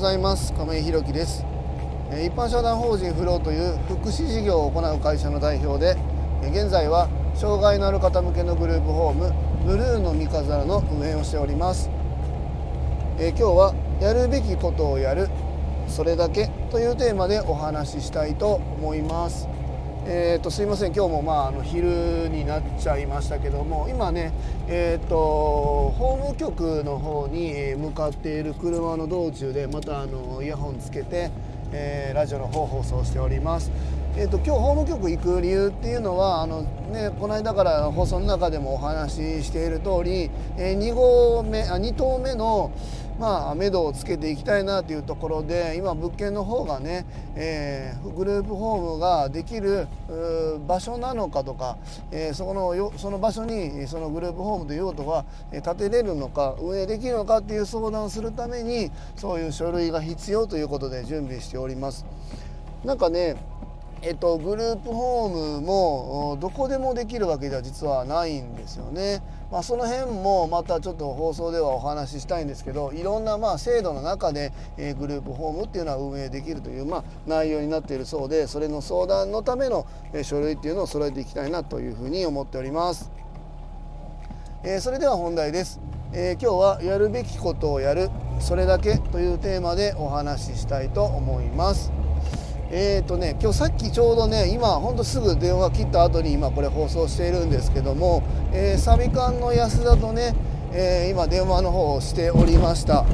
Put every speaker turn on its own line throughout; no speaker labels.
ざいます。亀井弘樹です。一般社団法人フローという福祉事業を行う会社の代表で現在は障害のある方向けのグループホームブルーの三日皿の運営をしております。え今日はやるべきことをやるそれだけというテーマでお話ししたいと思います。えー、とすいません今日もまああの昼になっちゃいましたけども今ねえっ、と法務局の方に向かっている車の道中でまたあのイヤホンつけて、えーラジオの方放送しております。えー、と今日法務局行く理由っていうのはあの、ね、この間から放送の中でもお話ししている通り、え2号目あ2棟目のまあ、目処をつけていきたいなというところで今物件の方がね、えーグループホームができる場所なのかとか、えーそこのよその場所にそのグループホームという用途が建てれるのか運営できるのかっていう相談をするためにそういう書類が必要ということで準備しております。なんかねえっと、グループホームもどこでもできるわけでは実はないんですよね。まあ、その辺もまたちょっと放送ではお話ししたいんですけどいろんなまあ制度の中で、えーグループホームっていうのは運営できるという、まあ、内容になっているそうでそれの相談のための、えー書類っていうのを揃えていきたいなというふうに思っております。えーそれでは本題です、えー今日はやるべきことをやるそれだけというテーマでお話ししたいと思いますえーとね今日さっきちょうどね今ほんとすぐ電話切った後に今これ放送しているんですけども、えーサビ館の安田とね、えー今電話の方をしておりました。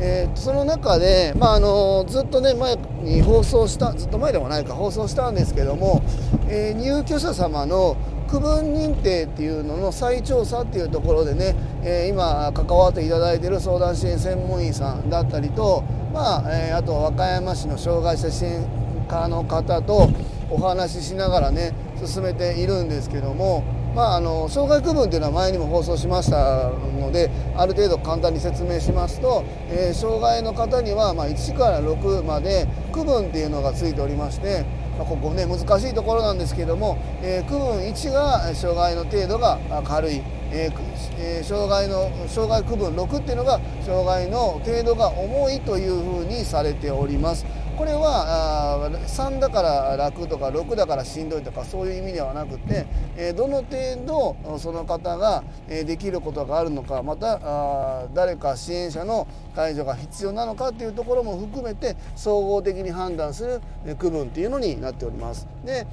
えーその中で、まあ、あのずっとね前に放送したずっと前でもないか放送したんですけども、えー入居者様の区分認定っていうのの再調査っていうところでね、えー今関わっていただいてる相談支援専門員さんだったりと、まあえあと和歌山市の障害者支援課の方とお話ししながらね進めているんですけども、まあ、あの障害区分っていうのは前にも放送しましたのである程度簡単に説明しますと、えー障害の方にはま1から6まで区分っていうのがついておりまして、まここね難しいところなんですけども、えー区分1が障害の程度が軽い。えーくえー障害の障害区分6っていうのが障害の程度が重いというふうにされております。これはあ3だから楽とか6だからしんどいとかそういう意味ではなくて、えどの程度その方がえできることがあるのかまたあ誰か支援者の介助が必要なのかっていうところも含めて総合的に判断する区分っていうのになっております。で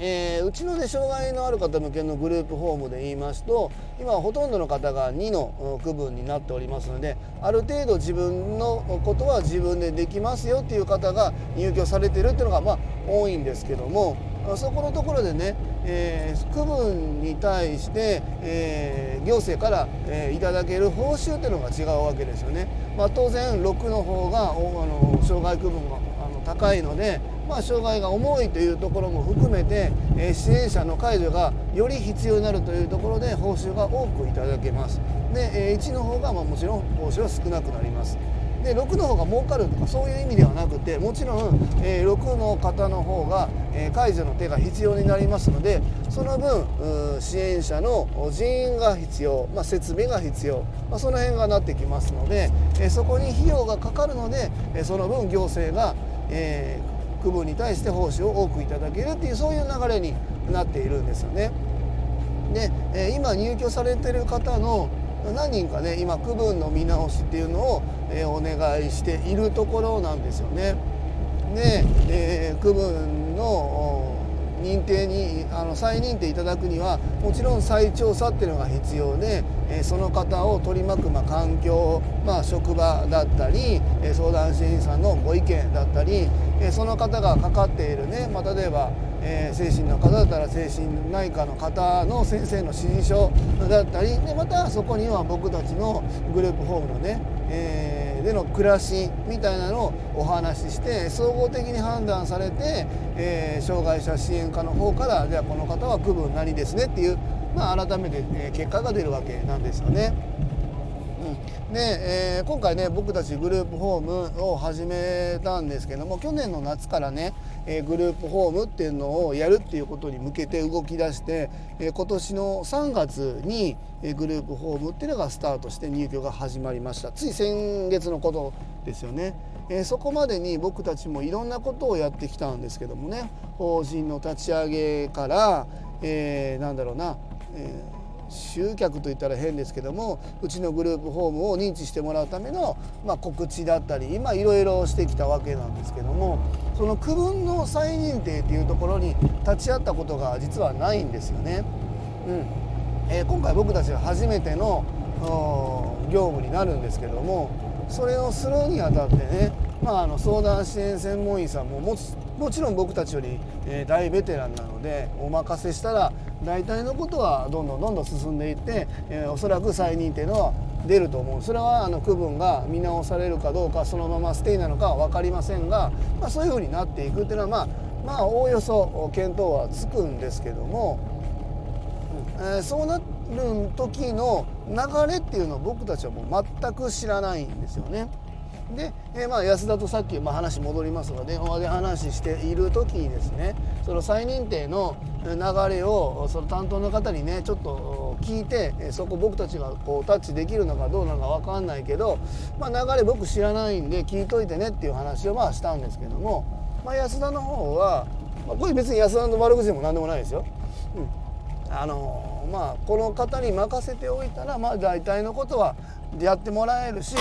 えーうちのね障害のある方向けのグループホームで言いますと今はほとんどの方が2の区分になっておりますのである程度自分のことは自分でできますよっていう方が入居されてるっていうのがまあ多いんですけどもそこのところでね、えー区分に対して、えー行政から、えーいただける報酬っていうのが違うわけですよね。まあ、当然6の方があの障害区分があの高いので、まあ、障害が重いというところも含めて、え支援者の介助がより必要になるというところで報酬が多くいただけます。で、え1の方がまあもちろん報酬は少なくなります。で6の方が儲かるとかそういう意味ではなくてもちろん、えー6の方の方が、えー介助の手が必要になりますのでその分支援者の人員が必要、まあ、設備が必要、まあ、その辺がなってきますので、えそこに費用がかかるので、えその分行政が、えー区分に対して報酬を多くいただけるっていうそういう流れになっているんですよね。で、え今入居されてる方の何人かね今区分の見直しっていうのを、えお願いしているところなんですよね。で、え区分の認定にあの再認定いただくにはもちろん再調査っていうのが必要で、えその方を取り巻く、ま、環境、まあ、職場だったり、え相談支援員さんのご意見だったり、えその方がかかっているね、まあ、例えば、え精神の方だったら精神内科の方の先生の指示書だったりでまたそこには僕たちのグループホームのね、えーでの暮らしみたいなのをお話しして総合的に判断されて、えー障害者支援課の方からじゃあこの方は区分何ですねっていう、まあ、改めて、え結果が出るわけなんですよね。うん、で、えー今回ね僕たちグループホームを始めたんですけども去年の夏からね、えーグループホームっていうのをやるっていうことに向けて動き出して、えー今年の3月に、えグループホームっていうのがスタートして入居が始まりましたつい先月のことですよね。え、そこまでに僕たちもいろんなことをやってきたんですけどもね法人の立ち上げから、え、なんだろうな、えー集客といったら変ですけどもうちのグループホームを認知してもらうための、まあ、告知だったり今いろいろしてきたわけなんですけどもその区分の再認定っていうところに立ち会ったことが実はないんですよね。うんえー、今回僕たちは初めての業務になるんですけどもそれをするにあたってね、まあ、あの相談支援専門員さんもももちろん僕たちより、え、大ベテランなのでお任せしたら大体のことはどんどんどんどん進んでいって、え、おそらく再認定のは出ると思うそれはあの区分が見直されるかどうかそのままステイなのかは分かりませんが、まあ、そういうふうになっていくっていうのはまあまあおおよそ見当はつくんですけども、え、そうなる時の流れっていうのを僕たちはもう全く知らないんですよね。で、えー、まあ安田とさっき、まあ、話戻りますが電話で話している時にですねその再認定の流れをその担当の方にねちょっと聞いてそこ僕たちがこうタッチできるのかどうなのか分かんないけど、まあ、流れ僕知らないんで聞いといてねっていう話をまあしたんですけども、まあ、安田の方は、まあ、これ別に安田の悪口でも何でもないですよ。うん、あのまあこの方に任せておいたらまあ大体のことはやってもらえるし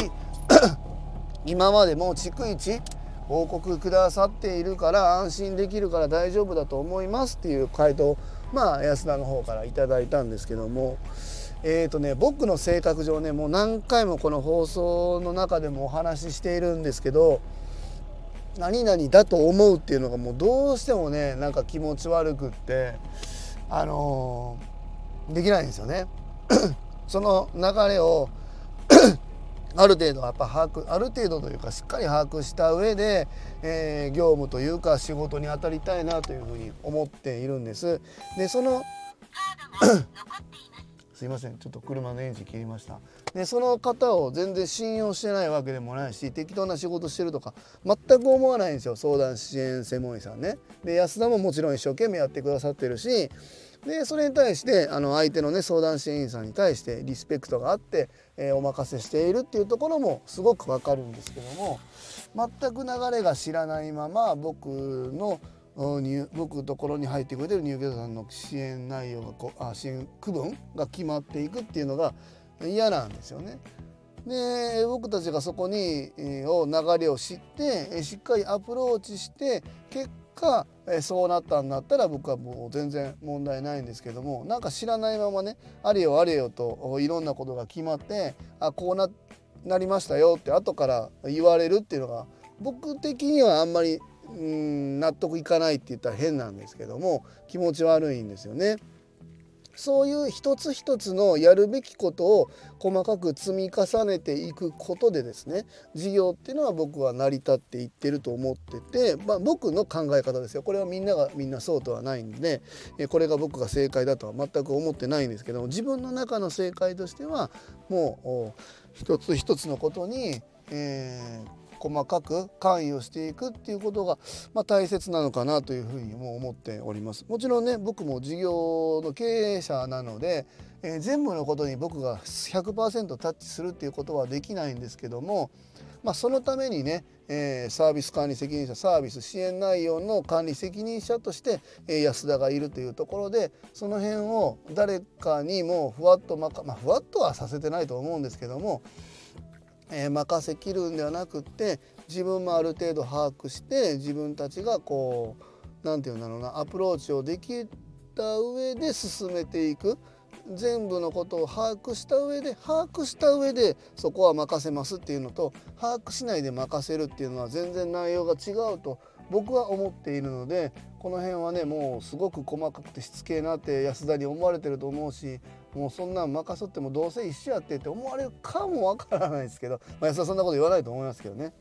今までも逐一報告くださっているから安心できるから大丈夫だと思いますっていう回答まあ安田の方から頂いたんですけどもえーとね僕の性格上ねもう何回もこの放送の中でもお話ししているんですけど何々だと思うっていうのがもうどうしてもねなんか気持ち悪くってあの、できないんですよね。その流れをある程度やっぱ把握ある程度というかしっかり把握した上で、えー、業務というか仕事に当たりたいなというふうに思っているんです。でそのすいません。ちょっと車のエンジン切りました。でその方を全然信用してないわけでもないし適当な仕事してるとか全く思わないんですよ。相談支援専門医さんね。で安田ももちろん一生懸命やってくださってるしでそれに対してあの相手のね相談支援員さんに対してリスペクトがあって、えー、お任せしているっていうところもすごくわかるんですけども全く流れが知らないまま僕の僕のところに入ってくれてる入居者さんの支援内容がこあ支援区分が決まっていくっていうのが嫌なんですよね。で僕たちがそこに、えー、を流れを知ってしっかりアプローチして結果えそうなったんだったら僕はもう全然問題ないんですけどもなんか知らないままねあれよあれよといろんなことが決まってあこうななりましたよって後から言われるっていうのが僕的にはあんまりうん納得いかないって言ったら変なんですけども気持ち悪いんですよね。そういう一つ一つのやるべきことを細かく積み重ねていくことでですね事業っていうのは僕は成り立っていってると思ってて、まあ、僕の考え方ですよ。これはみんながみんなそうとはないんでこれが僕が正解だとは全く思ってないんですけども自分の中の正解としてはもう一つ一つのことに、えー細かく関与していくっていうことが、まあ、大切なのかなというふうにも思っております。もちろんね僕も事業の経営者なので、えー、全部のことに僕が100%タッチするっていうことはできないんですけども、まあ、そのためにね、えー、サービス管理責任者サービス支援内容の管理責任者として、えー、安田がいるというところでその辺を誰かにもふわっとまか、まあ、ふわっとはさせてないと思うんですけどもえー、任せきるんではなくって自分もある程度把握して自分たちがこう何て言うんだろうなアプローチをできた上で進めていく。全部のことを把握した上で把握した上でそこは任せますっていうのと把握しないで任せるっていうのは全然内容が違うと僕は思っているのでこの辺はねもうすごく細かくてしつけえなって安田に思われてると思うしもうそんなん任そってもどうせ一緒やってって思われるかもわからないですけど、まあ、安田そんなこと言わないと思いますけどね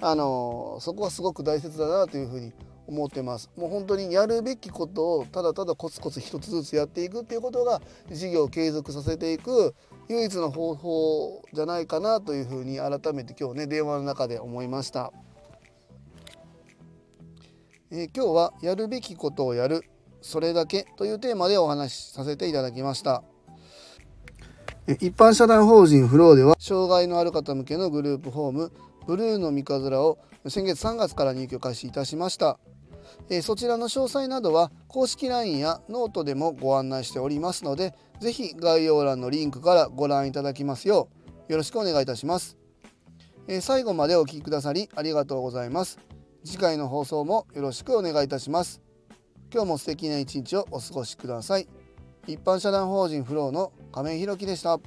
あのそこはすごく大切だなというふうに思ってますもう本当にやるべきことをただただコツコツ一つずつやっていくっていうことが事業を継続させていく唯一の方法じゃないかなというふうに改めて今日ね電話の中で思いました。えー、今日はやるべきことをやるそれだけというテーマでお話しさせていただきました。一般社団法人フローでは障害のある方向けのグループホームブルーの三日面を先月3月から入居開始いたしました、そちらの詳細などは公式 LINE やノートでもご案内しておりますので是非概要欄のリンクからご覧いただきますようよろしくお願いいたします、最後までお聴きくださりありがとうございます。次回の放送もよろしくお願いいたします。今日も素敵な一日をお過ごしください。一般社団法人フローの亀井ひろきでした。